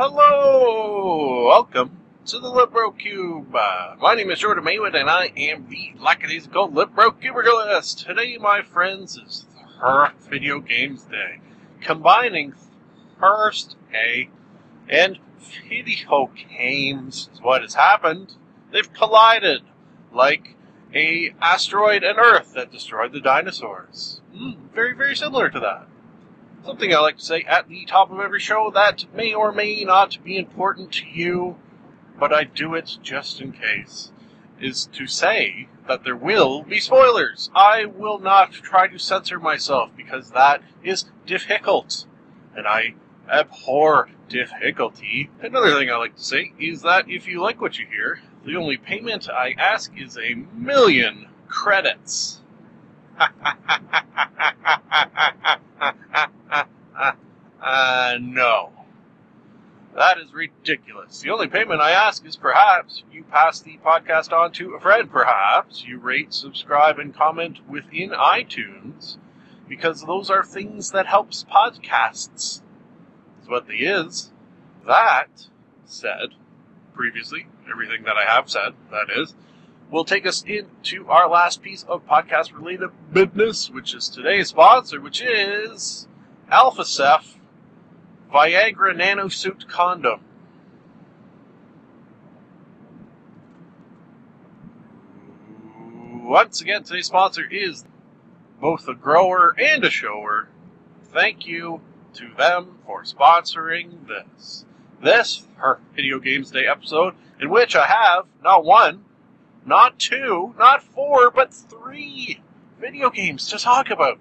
Hello, welcome to the Libro Cube. Uh, my name is Jordan Maywood, and I am the lackadaisical Libro Cubiculist. Today, my friends, is Thur video games day, combining first A and video games. Is what has happened. They've collided like a asteroid and Earth that destroyed the dinosaurs. Mm, very, very similar to that. Something I like to say at the top of every show that may or may not be important to you, but I do it just in case, is to say that there will be spoilers. I will not try to censor myself because that is difficult, and I abhor difficulty. Another thing I like to say is that if you like what you hear, the only payment I ask is a million credits. Uh, no. That is ridiculous. The only payment I ask is perhaps you pass the podcast on to a friend, perhaps you rate, subscribe, and comment within iTunes, because those are things that helps podcasts. That's what they is. That said, previously, everything that I have said, that is, will take us into our last piece of podcast related business, which is today's sponsor, which is Alpha Ceph Viagra Nanosuit Condom. Once again, today's sponsor is both a grower and a shower. Thank you to them for sponsoring this. This, Thur Video Games Day episode, in which I have not one, not two, not four, but three video games to talk about.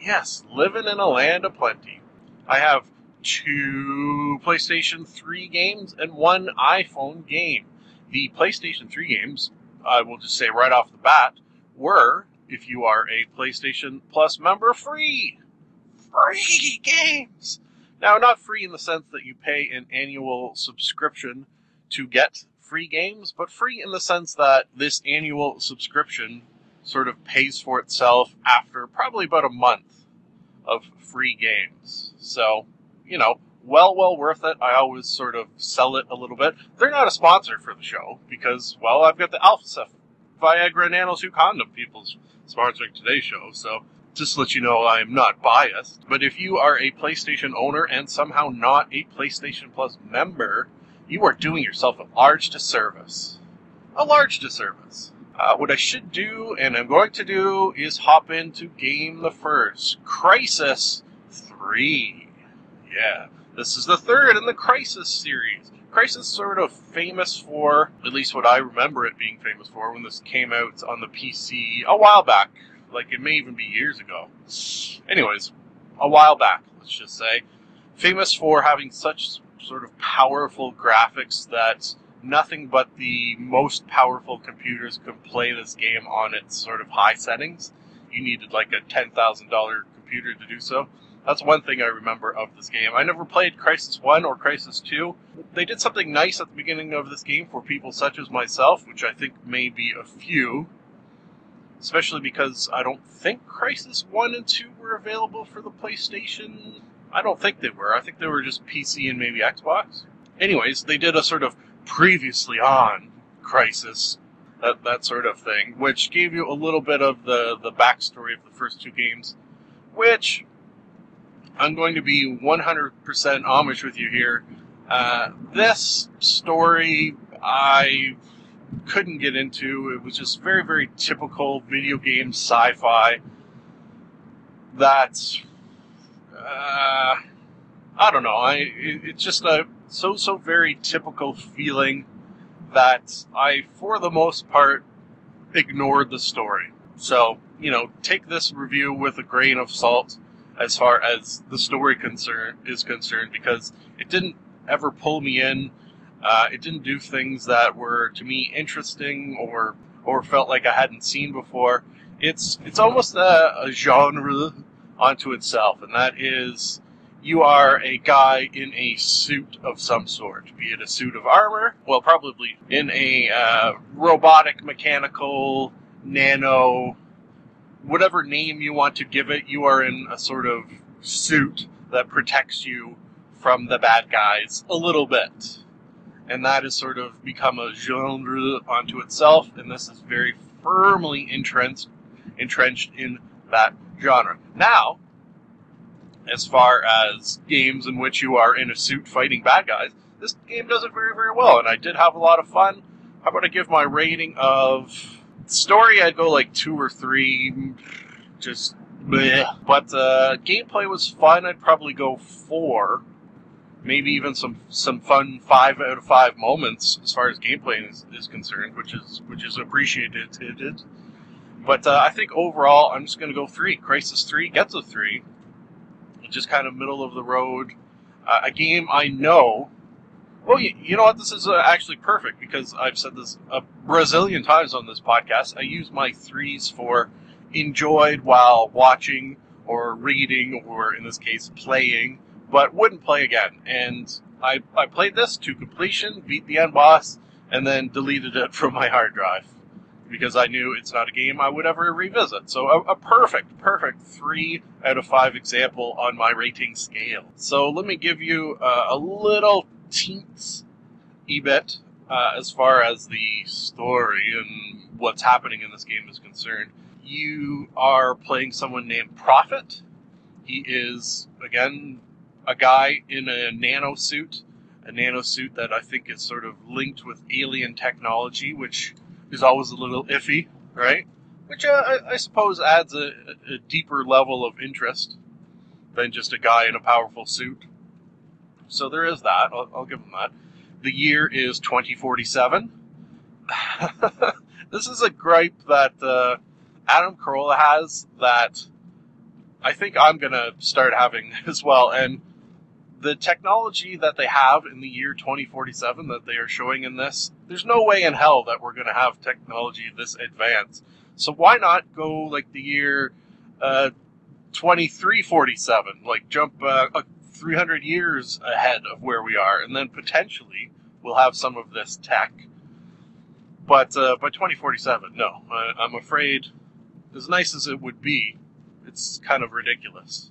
Yes, living in a land of plenty. I have two PlayStation 3 games and one iPhone game. The PlayStation 3 games, I will just say right off the bat, were, if you are a PlayStation Plus member, free. Free games! Now, not free in the sense that you pay an annual subscription to get free games, but free in the sense that this annual subscription sort of pays for itself after probably about a month of free games. So, you know, well, well worth it. I always sort of sell it a little bit. They're not a sponsor for the show because, well, I've got the Alpha Ceph Viagra Nanosuit condom people sponsoring today's show. So just to let you know, I am not biased. But if you are a PlayStation owner and somehow not a PlayStation Plus member, you are doing yourself a large disservice. A large disservice. Uh, what I should do, and I'm going to do, is hop into game the first. Crysis 3. Yeah, this is the third in the Crysis series. Crysis sort of famous for, at least what I remember it being famous for, when this came out on the PC a while back. Like, it may even be years ago. Anyways, a while back, let's just say. Famous for having such sort of powerful graphics that nothing but the most powerful computers could play this game on its sort of high settings. You needed like a $10,000 computer to do so. That's one thing I remember of this game. I never played Crysis 1 or Crysis 2. They did something nice at the beginning of this game for people such as myself, which I think may be a few. Especially because I don't think Crysis 1 and 2 were available for the PlayStation. I don't think they were. I think they were just PC and maybe Xbox. Anyways, they did a sort of previously on Crysis, that, that sort of thing, which gave you a little bit of the, the backstory of the first two games, which I'm going to be 100% Amish with you here. Uh, this story I couldn't get into. It was just very, very typical video game sci fi that. Uh, I don't know. I it, it's just a so so very typical feeling that I, for the most part, ignored the story. So you know, take this review with a grain of salt. as far as the story concern is concerned because it didn't ever pull me in. Uh, it didn't do things that were to me interesting or or felt like I hadn't seen before. It's it's almost a, a genre onto itself, and that is you are a guy in a suit of some sort, be it a suit of armor, well, probably in a uh, robotic, mechanical, nano, whatever name you want to give it, you are in a sort of suit that protects you from the bad guys a little bit. And that has sort of become a genre onto itself, and this is very firmly entrenched, entrenched in that genre. Now, as far as games in which you are in a suit fighting bad guys, this game does it very, very well, and I did have a lot of fun. How about I give my rating of story? I'd go like two or three, just bleh. But uh, gameplay was fun. I'd probably go four, maybe even some some fun five out of five moments as far as gameplay is, is concerned, which is which is appreciated. But uh, I think overall, I'm just going to go three. Crysis Three gets a three just kind of middle of the road. Uh, a game I know. Well, you, you know what? This is uh, actually perfect because I've said this a Brazilian times on this podcast. I use my threes for enjoyed while watching or reading, or in this case, playing, but wouldn't play again. And I, I played this to completion, beat the end boss, and then deleted it from my hard drive because I knew it's not a game I would ever revisit. So a, a, perfect, perfect three out of five example on my rating scale. So let me give you uh, a little teens bit uh, as far as the story and what's happening in this game is concerned. You are playing someone named Prophet. He is again a guy in a nano suit, a nano suit that I think is sort of linked with alien technology, which is always a little iffy, right? Which uh, I, I, suppose adds a, a, deeper level of interest than just a guy in a powerful suit. So there is that. I'll, I'll give him that. The year is 2047. this is a gripe that uh, Adam Carolla has that I think I'm going to start having as well. And the technology that they have in the year 2047 that they are showing in this, there's no way in hell that we're going to have technology this advanced. So why not go like the year uh, 2347, like jump uh, 300 years ahead of where we are, and then potentially we'll have some of this tech. But uh, by 2047, no, I, I'm afraid, as nice as it would be, it's kind of ridiculous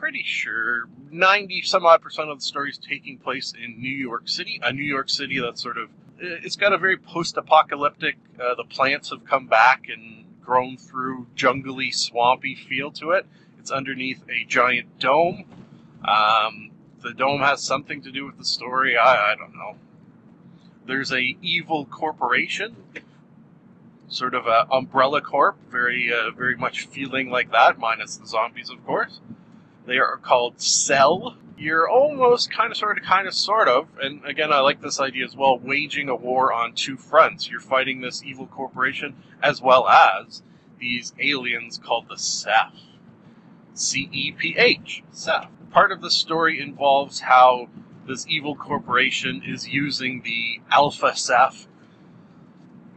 pretty sure 90 some odd percent of the story is taking place in New York City, a New York City that's sort of it's got a very post-apocalyptic. Uh, the plants have come back and grown through jungly, swampy feel to it. It's underneath a giant dome. Um, the dome has something to do with the story. I, I don't know. There's a evil corporation, sort of a umbrella corp, very uh, very much feeling like that, minus the zombies, of course. They are called Cell. You're almost kind of, sort of, kind of, sort of, and again, I like this idea as well, waging a war on two fronts. You're fighting this evil corporation as well as these aliens called the Ceph. C E P H. Ceph. Part of the story involves how this evil corporation is using the Alpha Ceph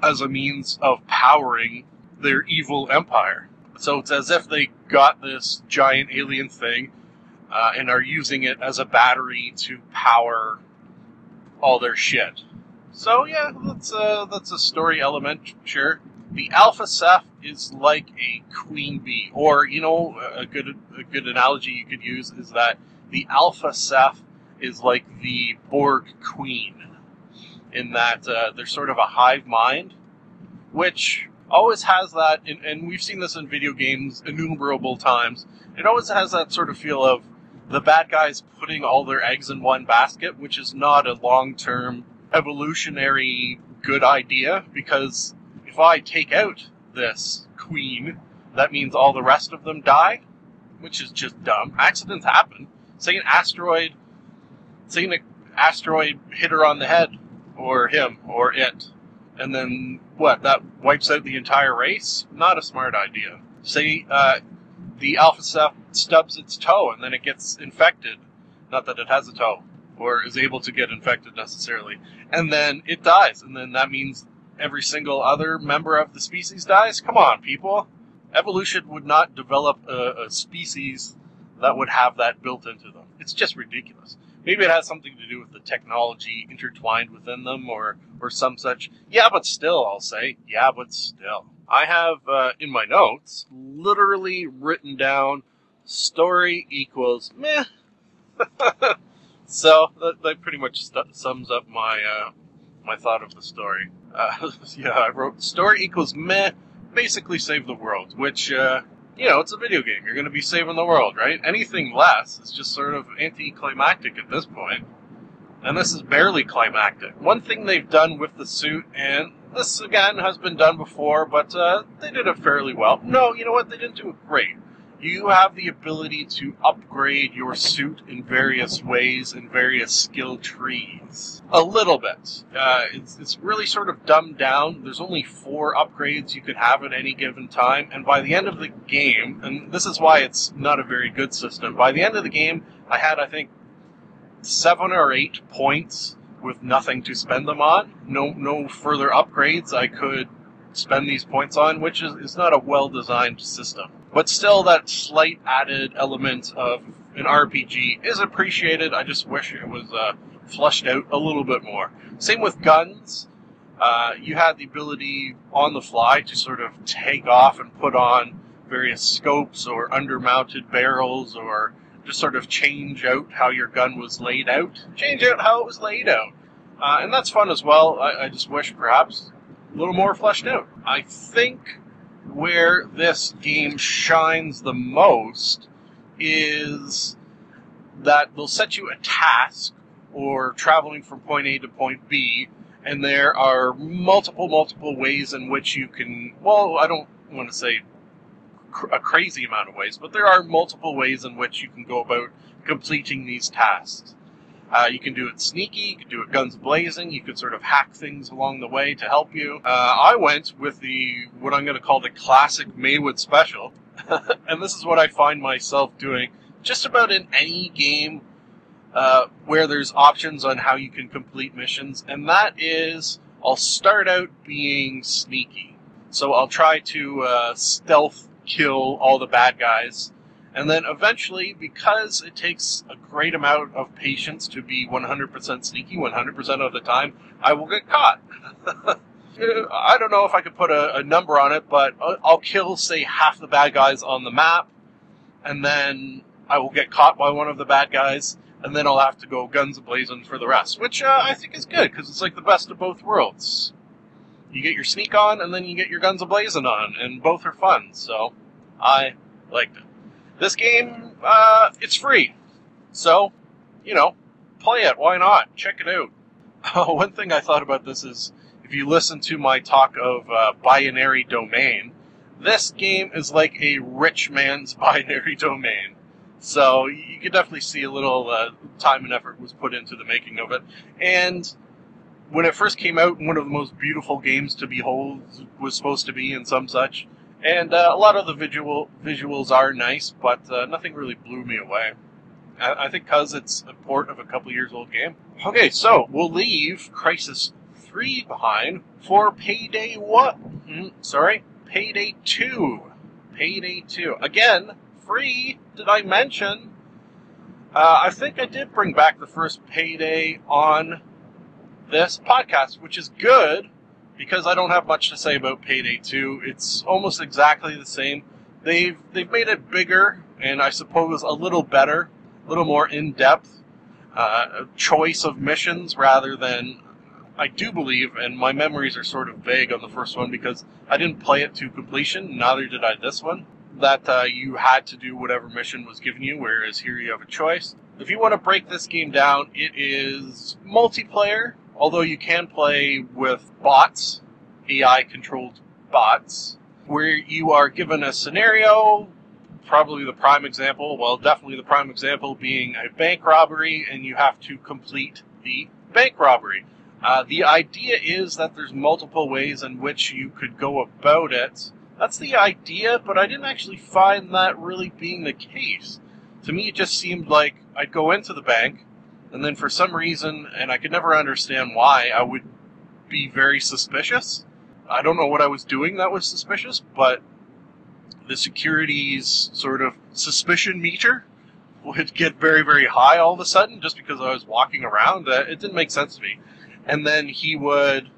as a means of powering their evil empire. So it's as if they got this giant alien thing uh, and are using it as a battery to power all their shit. So yeah, that's a, that's a story element, sure. The Alpha Ceph is like a queen bee, or you know, a good a good analogy you could use is that the Alpha Ceph is like the Borg queen, in that uh, they're sort of a hive mind, which always has that, and, and we've seen this in video games innumerable times. It always has that sort of feel of the bad guys putting all their eggs in one basket, which is not a long term evolutionary good idea because if I take out this queen, that means all the rest of them die, which is just dumb. Accidents happen. Say an asteroid, say an asteroid hit her on the head, or him, or it, and then what? That wipes out the entire race? Not a smart idea. Say uh, the alpha Ceph stubs its toe and then it gets infected. Not that it has a toe or is able to get infected necessarily. And then it dies. And then that means every single other member of the species dies? Come on, people. Evolution would not develop a, a species that would have that built into them. It's just ridiculous. Maybe it has something to do with the technology intertwined within them or, or some such. Yeah, but still, I'll say. Yeah, but still. I have uh, in my notes literally written down story equals meh. so that, that pretty much st- sums up my uh, my thought of the story. Uh, yeah, I wrote story equals meh. Basically, save the world, which uh, you know, it's a video game. You're going to be saving the world, right? Anything less is just sort of anticlimactic at this point. And this is barely climactic. One thing they've done with the suit, and this again has been done before, but uh, they did it fairly well. No, you know what? They didn't do it great you have the ability to upgrade your suit in various ways in various skill trees. A little bit. Uh, it's, it's really sort of dumbed down. There's only four upgrades you could have at any given time, and by the end of the game, and this is why it's not a very good system, by the end of the game, I had, I think, seven or eight points with nothing to spend them on. No, no further upgrades I could spend these points on, which is, is not a well designed system. But still, that slight added element of an RPG is appreciated. I just wish it was uh, flushed out a little bit more. Same with guns. Uh, you had the ability on the fly to sort of take off and put on various scopes or undermounted barrels or just sort of change out how your gun was laid out. Change out how it was laid out. Uh, and that's fun as well. I, I just wish perhaps a little more fleshed out. I think where this game shines the most is that they'll set you a task or traveling from point A to point B, and there are multiple, multiple ways in which you can. Well, I don't want to say a crazy amount of ways, but there are multiple ways in which you can go about completing these tasks. Uh, you can do it sneaky, you can do it guns blazing, you could sort of hack things along the way to help you. Uh, I went with the, what I'm going to call the classic Maywood special, and this is what I find myself doing just about in any game uh, where there's options on how you can complete missions, and that is I'll start out being sneaky. So I'll try to uh, stealth kill all the bad guys and then eventually, because it takes a great amount of patience to be 100% sneaky 100% of the time, I will get caught. I don't know if I could put a, a, number on it, but I'll kill, say, half the bad guys on the map, and then I will get caught by one of the bad guys, and then I'll have to go guns blazing for the rest, which uh, I think is good because it's like the best of both worlds. You get your sneak on, and then you get your guns blazing on, and both are fun. So I liked it. This game, uh, it's free. So, you know, play it. Why not? Check it out. Oh, one thing I thought about this is if you listen to my talk of uh, binary domain, this game is like a rich man's binary domain. So you can definitely see a little uh, time and effort was put into the making of it. And when it first came out, one of the most beautiful games to behold was supposed to be, and some such. And uh, a lot of the visual visuals are nice, but uh, nothing really blew me away. I, I think because it's a port of a couple years old game. Okay, so we'll leave Crysis 3 behind for Payday what? Mm-hmm, sorry, Payday 2. Payday 2. Again, free, did I mention? Uh, I think I did bring back the first Payday on this podcast, which is good because I don't have much to say about Payday 2. It's almost exactly the same. They've they've made it bigger and I suppose a little better, a little more in depth uh, choice of missions rather than I do believe, and my memories are sort of vague on the first one because I didn't play it to completion. Neither did I this one. That uh, you had to do whatever mission was given you, whereas here you have a choice. If you want to break this game down, it is multiplayer although you can play with bots, AI controlled bots, where you are given a scenario, probably the prime example, well, definitely the prime example being a bank robbery, and you have to complete the bank robbery. Uh, the idea is that there's multiple ways in which you could go about it. that's the idea, but I didn't actually find that really being the case. To me, it just seemed like I'd go into the bank, and then for some reason, and I could never understand why, I would be very suspicious. I don't know what I was doing that was suspicious, but the security's sort of suspicion meter would get very, very high all of a sudden just because I was walking around. Uh, it didn't make sense to me. And then he would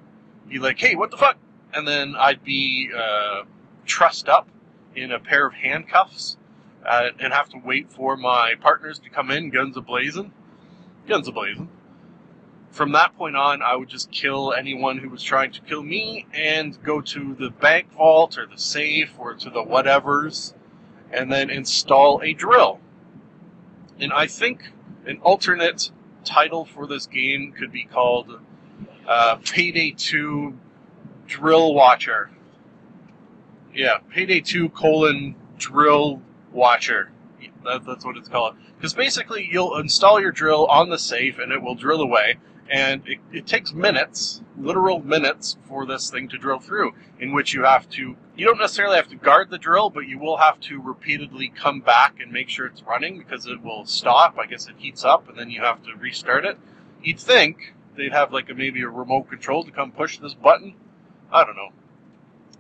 be like, hey, what the fuck? And then I'd be uh, trussed up in a pair of handcuffs uh, and have to wait for my partners to come in, guns ablazing. Guns ablazing. From that point on, I would just kill anyone who was trying to kill me and go to the bank vault or the safe or to the whatevers and then install a drill. And I think an alternate title for this game could be called uh, Payday 2 Drill Watcher. Yeah, Payday 2 colon Drill Watcher. That, that's what it's called. Because basically, you'll install your drill on the safe and it will drill away. And it, it takes minutes, literal minutes, for this thing to drill through, in which you have to, you don't necessarily have to guard the drill, but you will have to repeatedly come back and make sure it's running because it will stop. I guess it heats up and then you have to restart it. You'd think they'd have like a, maybe a remote control to come push this button. I don't know.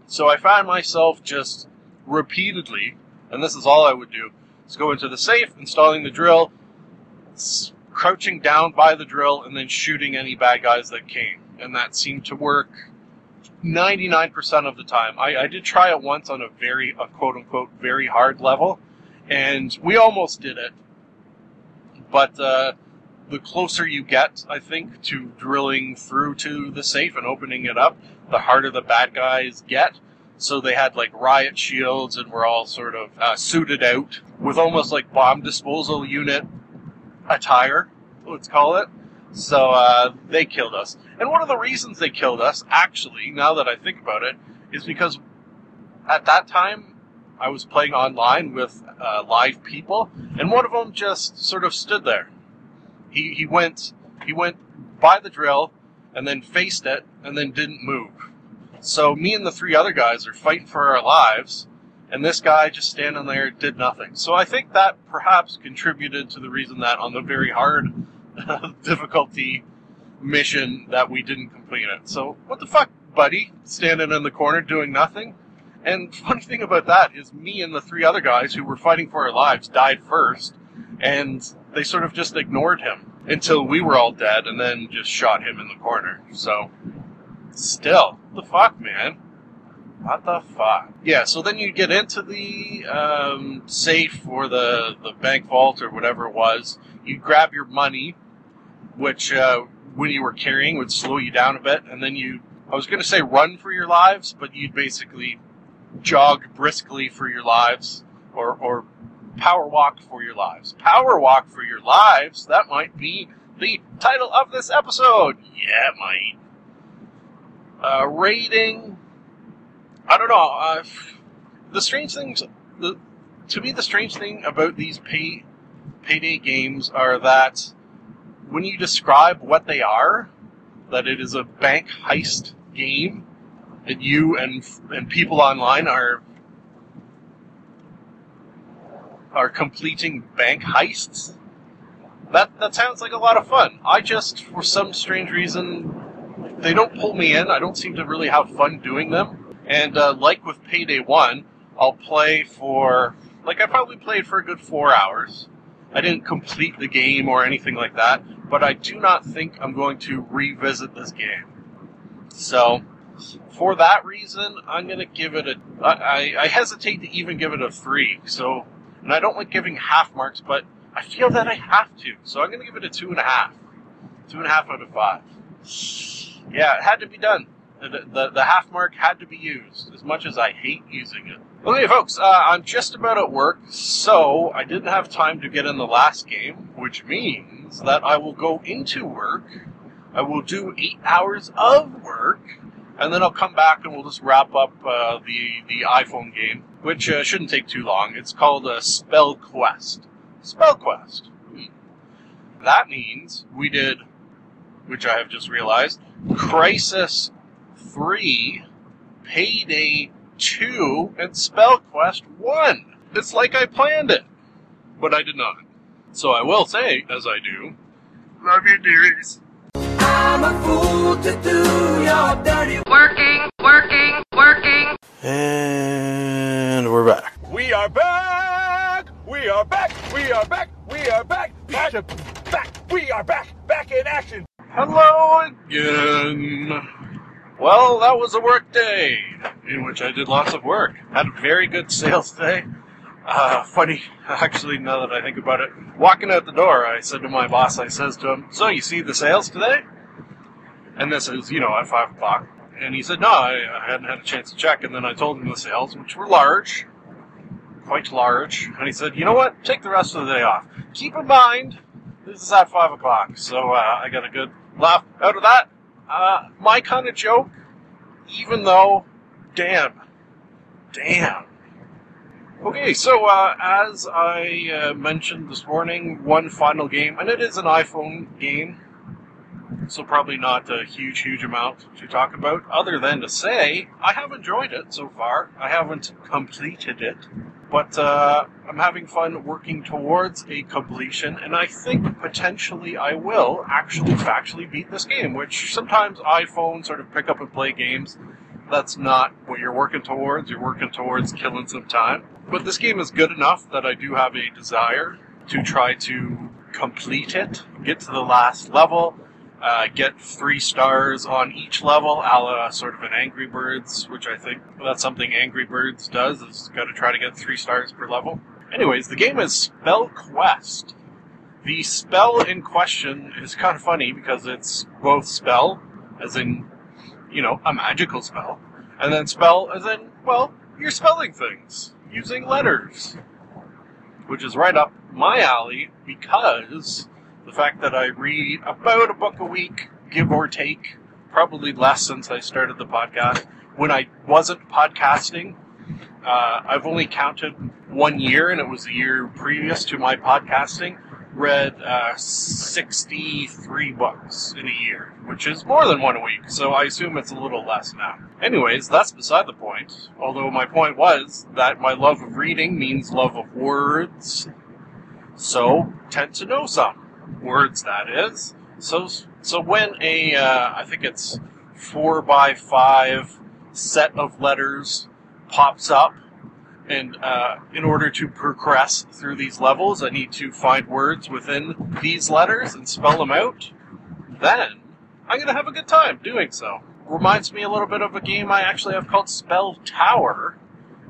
So I found myself just repeatedly, and this is all I would do, is go into the safe, installing the drill, crouching down by the drill and then shooting any bad guys that came. And that seemed to work 99% of the time. I, I did try it once on a very, a quote unquote, very hard level, and we almost did it. But uh, the closer you get, I think, to drilling through to the safe and opening it up, the harder the bad guys get. So they had like riot shields and were all sort of uh, suited out with almost like bomb disposal unit attire, let's call it. So uh, they killed us. And one of the reasons they killed us, actually, now that I think about it, is because at that time I was playing online with uh, live people, and one of them just sort of stood there. He he went he went by the drill, and then faced it, and then didn't move. So me and the three other guys are fighting for our lives, and this guy just standing there did nothing. So I think that perhaps contributed to the reason that on the very hard difficulty mission that we didn't complete it. So what the fuck, buddy, standing in the corner doing nothing? And funny thing about that is me and the three other guys who were fighting for our lives died first, and they sort of just ignored him until we were all dead, and then just shot him in the corner. So, still, the fuck, man. What the fuck? Yeah, so then you get into the um, safe or the, the bank vault or whatever it was. You grab your money, which uh, when you were carrying would slow you down a bit, and then you, I was going to say run for your lives, but you'd basically jog briskly for your lives or, or power walk for your lives. Power walk for your lives, that might be the title of this episode. Yeah, might. Uh, rating I don't know. Uh, the strange things, the, to me, the strange thing about these pay payday games are that when you describe what they are, that it is a bank heist game, that you and and people online are are completing bank heists. That that sounds like a lot of fun. I just, for some strange reason, they don't pull me in. I don't seem to really have fun doing them. And uh, like with Payday 1, I'll play for, like, I probably played for a good four hours. I didn't complete the game or anything like that, but I do not think I'm going to revisit this game. So, for that reason, I'm going to give it a. I, I hesitate to even give it a 3. So, and I don't like giving half marks, but I feel that I have to. So I'm going to give it a 2.5. 2.5 out of 5. Yeah, it had to be done. The, the, the, half mark had to be used, as much as I hate using it. Okay, folks, uh, I'm just about at work, so I didn't have time to get in the last game, which means that I will go into work. I will do eight hours of work, and then I'll come back and we'll just wrap up uh, the the iPhone game, which uh, shouldn't take too long. It's called a Spell Quest. Spell Quest. Hmm. That means we did, which I have just realized, Crysis 3, Payday 2 and SpellQuest 1. It's like I planned it, but I did not. So I will say, as I do, love you, dearies. I'm a fool to do your dirty Working, working, working. And we're back. We are back! We are back! We are back! We are back! Back! Back! We are back! Back in action! Hello again. Well, that was a work day in which I did lots of work. Had a very good sales day. Uh, funny, actually, now that I think about it, walking out the door, I said to my boss, I says to him, "So you see the sales today?" And this is, you know, at five o'clock. And he said, "No, I, I hadn't had a chance to check." And then I told him the sales, which were large, quite large. And he said, "You know what? Take the rest of the day off. Keep in mind, this is at five o'clock, so uh, I got a good laugh out of that. Uh, my kind of joke, even though, damn, damn." Okay, so uh, as I uh, mentioned this morning, one final game, and it is an iPhone game, so probably not a huge, huge amount to talk about, other than to say I have enjoyed it so far. I haven't completed it, but uh, I'm having fun working towards a completion, and I think potentially I will actually factually beat this game, which sometimes iPhones sort of pick up and play games. That's not what you're working towards. You're working towards killing some time. But this game is good enough that I do have a desire to try to complete it, get to the last level, uh, get three stars on each level, a la sort of an Angry Birds, which I think that's something Angry Birds does, is got to try to get three stars per level. Anyways, the game is Spell Quest. The spell in question is kind of funny because it's both spell, as in, you know, a magical spell, and then spell as in, well, you're spelling things using letters. Which is right up my alley because the fact that I read about a book a week, give or take, probably less since I started the podcast. When I wasn't podcasting, uh, I've only counted one year, and it was the year previous to my podcasting. Read uh, 63 books in a year, which is more than one a week, so I assume it's a little less now. Anyways, that's beside the point. Although my point was that my love of reading means love of words, so tend to know some words. That is. So so when a uh, I think it's four by five set of letters pops up, and uh, in order to progress through these levels, I need to find words within these letters and spell them out. Then I'm gonna have a good time doing so. Reminds me a little bit of a game I actually have called Spell Tower,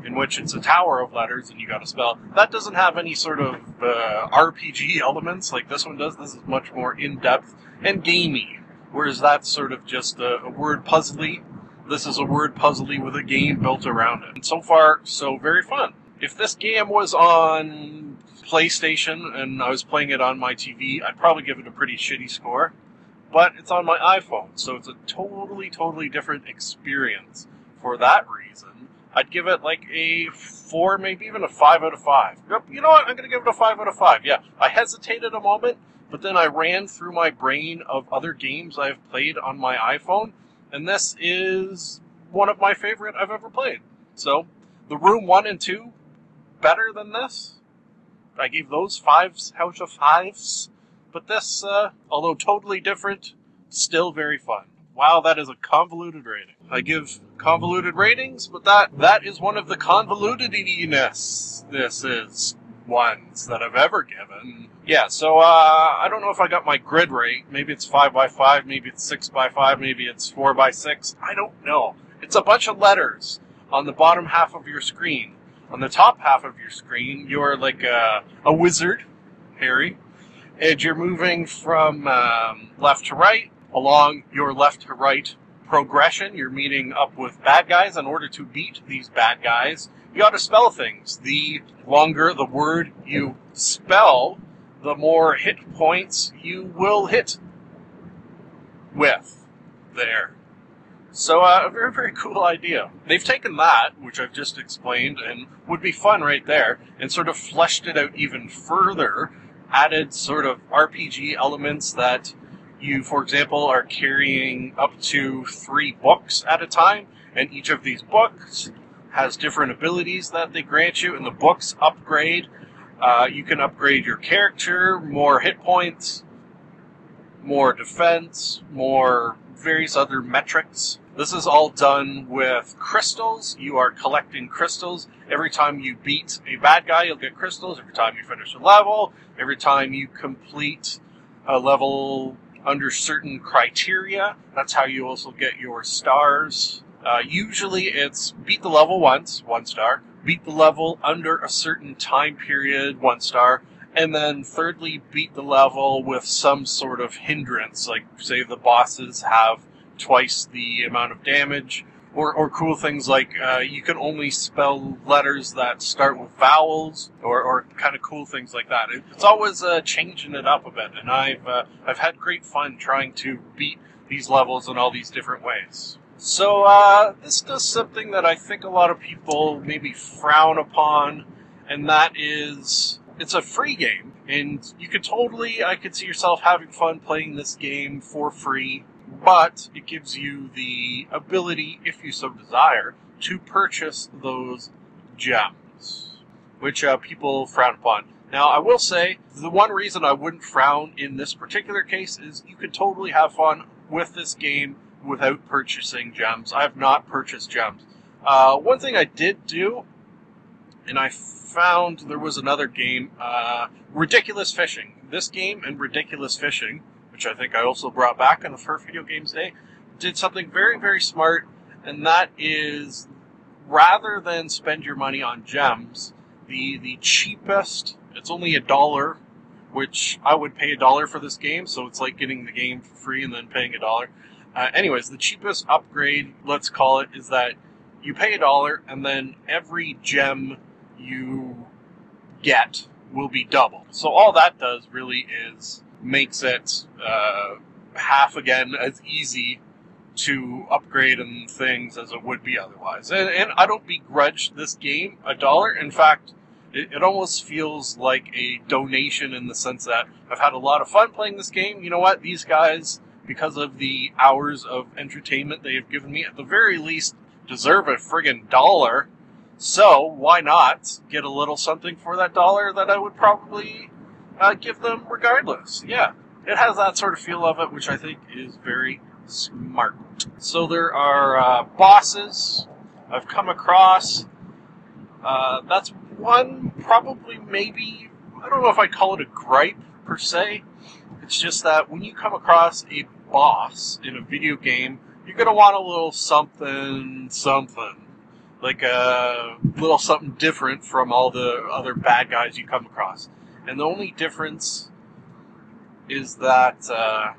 in which it's a tower of letters and you got to spell. That doesn't have any sort of uh, RPG elements like this one does. This is much more in depth and gamey, whereas that's sort of just a, a word puzzly. This is a word puzzly with a game built around it. And so far, so very fun. If this game was on PlayStation and I was playing it on my TV, I'd probably give it a pretty shitty score. But it's on my iPhone, so it's a totally, totally different experience. For that reason, I'd give it like a four, maybe even a five out of five. You know what? I'm going to give it a five out of five. Yeah, I hesitated a moment, but then I ran through my brain of other games I've played on my iPhone, and this is one of my favorite I've ever played. So, the Room 1 and 2, better than this. I gave those fives out of fives. But this, uh, although totally different, still very fun. Wow, that is a convoluted rating. I give convoluted ratings, but that that is one of the convolutedness this is ones that I've ever given. Yeah, so uh, I don't know if I got my grid right. Maybe it's five by five, maybe it's six by five, maybe it's four by six. I don't know. It's a bunch of letters on the bottom half of your screen. On the top half of your screen, you're like a, a wizard, Harry, and you're moving from um, left to right along your left to right progression. You're meeting up with bad guys. In order to beat these bad guys, you got to spell things. The longer the word you spell, the more hit points you will hit with there. So, uh, a very, very cool idea. They've taken that, which I've just explained, and would be fun right there, and sort of fleshed it out even further, added sort of RPG elements that you, for example, are carrying up to three books at a time, and each of these books has different abilities that they grant you, and the books upgrade. Uh, you can upgrade your character, more hit points, more defense, more various other metrics. This is all done with crystals. You are collecting crystals. Every time you beat a bad guy, you'll get crystals. Every time you finish a level, every time you complete a level under certain criteria, that's how you also get your stars. Uh, usually it's beat the level once, one star, beat the level under a certain time period, one star, and then thirdly, beat the level with some sort of hindrance, like say the bosses have twice the amount of damage, or, or cool things like uh, you can only spell letters that start with vowels, or, or kind of cool things like that. It, it's always uh, changing it up a bit, and I've uh, I've had great fun trying to beat these levels in all these different ways. So uh, this does something that I think a lot of people maybe frown upon, and that is it's a free game, and you could totally I could see yourself having fun playing this game for free, but it gives you the ability, if you so desire, to purchase those gems, which uh, people frown upon. Now, I will say the one reason I wouldn't frown in this particular case is you can totally have fun with this game without purchasing gems. I have not purchased gems. Uh, one thing I did do, and I found there was another game, uh, Ridiculous Fishing. This game and Ridiculous Fishing, which I think I also brought back on the first Video Games Day, did something very, very smart, and that is rather than spend your money on gems, the the cheapest, it's only a dollar, which I would pay a dollar for this game, so it's like getting the game for free and then paying a dollar. Uh, anyways, the cheapest upgrade, let's call it, is that you pay a dollar and then every gem you get will be doubled. So all that does really is makes it uh, half again as easy to upgrade and things as it would be otherwise. And, and I don't begrudge this game a dollar. In fact, it, it almost feels like a donation in the sense that I've had a lot of fun playing this game. You know what? These guys, because of the hours of entertainment they have given me, at the very least, deserve a friggin' dollar. So why not get a little something for that dollar that I would probably uh, give them regardless? Yeah, it has that sort of feel of it, which I think is very smart. So there are uh, bosses I've come across. Uh, that's one, probably, maybe, I don't know if I call it a gripe per se. It's just that when you come across a boss in a video game, you're going to want a little something, something. Like a little something different from all the other bad guys you come across. And the only difference is that uh,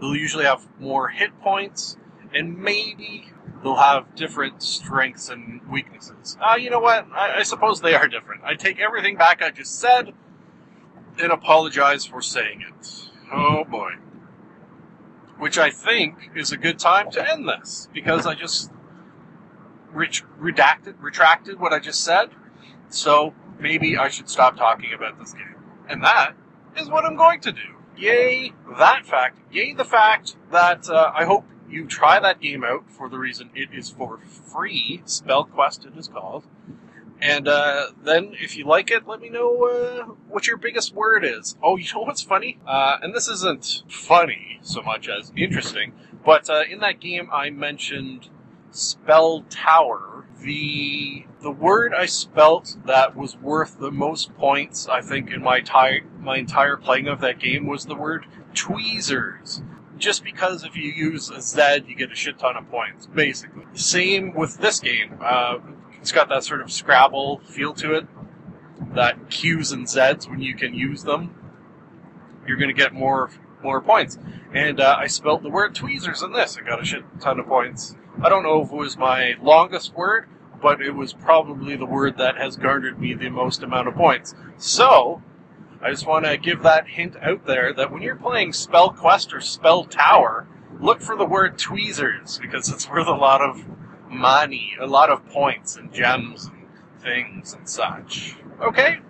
they'll usually have more hit points, and maybe they'll have different strengths and weaknesses. Uh, you know what? I, I suppose they are different. I take everything back I just said and apologize for saying it. Oh boy. Which I think is a good time to end this because I just redacted, retracted what I just said. So maybe I should stop talking about this game. And that is what I'm going to do. Yay, that fact. Yay, the fact that uh, I hope you try that game out for the reason it is for free. Spell Quest it is called. And uh, then, if you like it, let me know uh, what your biggest word is. Oh, you know what's funny? Uh, and this isn't funny so much as interesting, but uh, in that game I mentioned Spell Tower. The the word I spelt that was worth the most points, I think, in my entire my entire playing of that game was the word tweezers. Just because if you use a Z, you get a shit ton of points, basically. Same with this game. Uh, it's got that sort of Scrabble feel to it. That Q's and Z's when you can use them, you're going to get more more points. And uh, I spelt the word tweezers in this. I got a shit ton of points. I don't know if it was my longest word, but it was probably the word that has garnered me the most amount of points. So, I just want to give that hint out there that when you're playing Spell Quest or Spell Tower, look for the word tweezers because it's worth a lot of money, a lot of points and gems and things and such. Okay,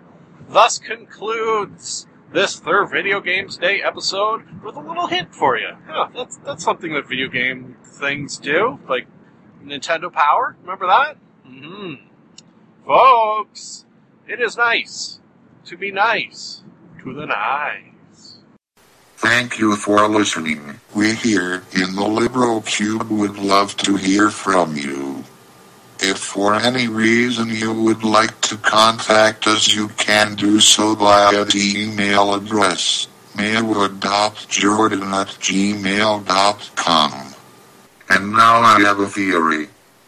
thus concludes this third Video Games Day episode with a little hint for you. Yeah, that's that's something that video game things do, like Nintendo Power. Remember that? Hmm Folks, it is nice to be nice to the nice. Thank you for listening. We here in the Liberal Cube would love to hear from you. If for any reason you would like to contact us, you can do so via the email address mailwood.jordan at gmail.com. And now I have a theory.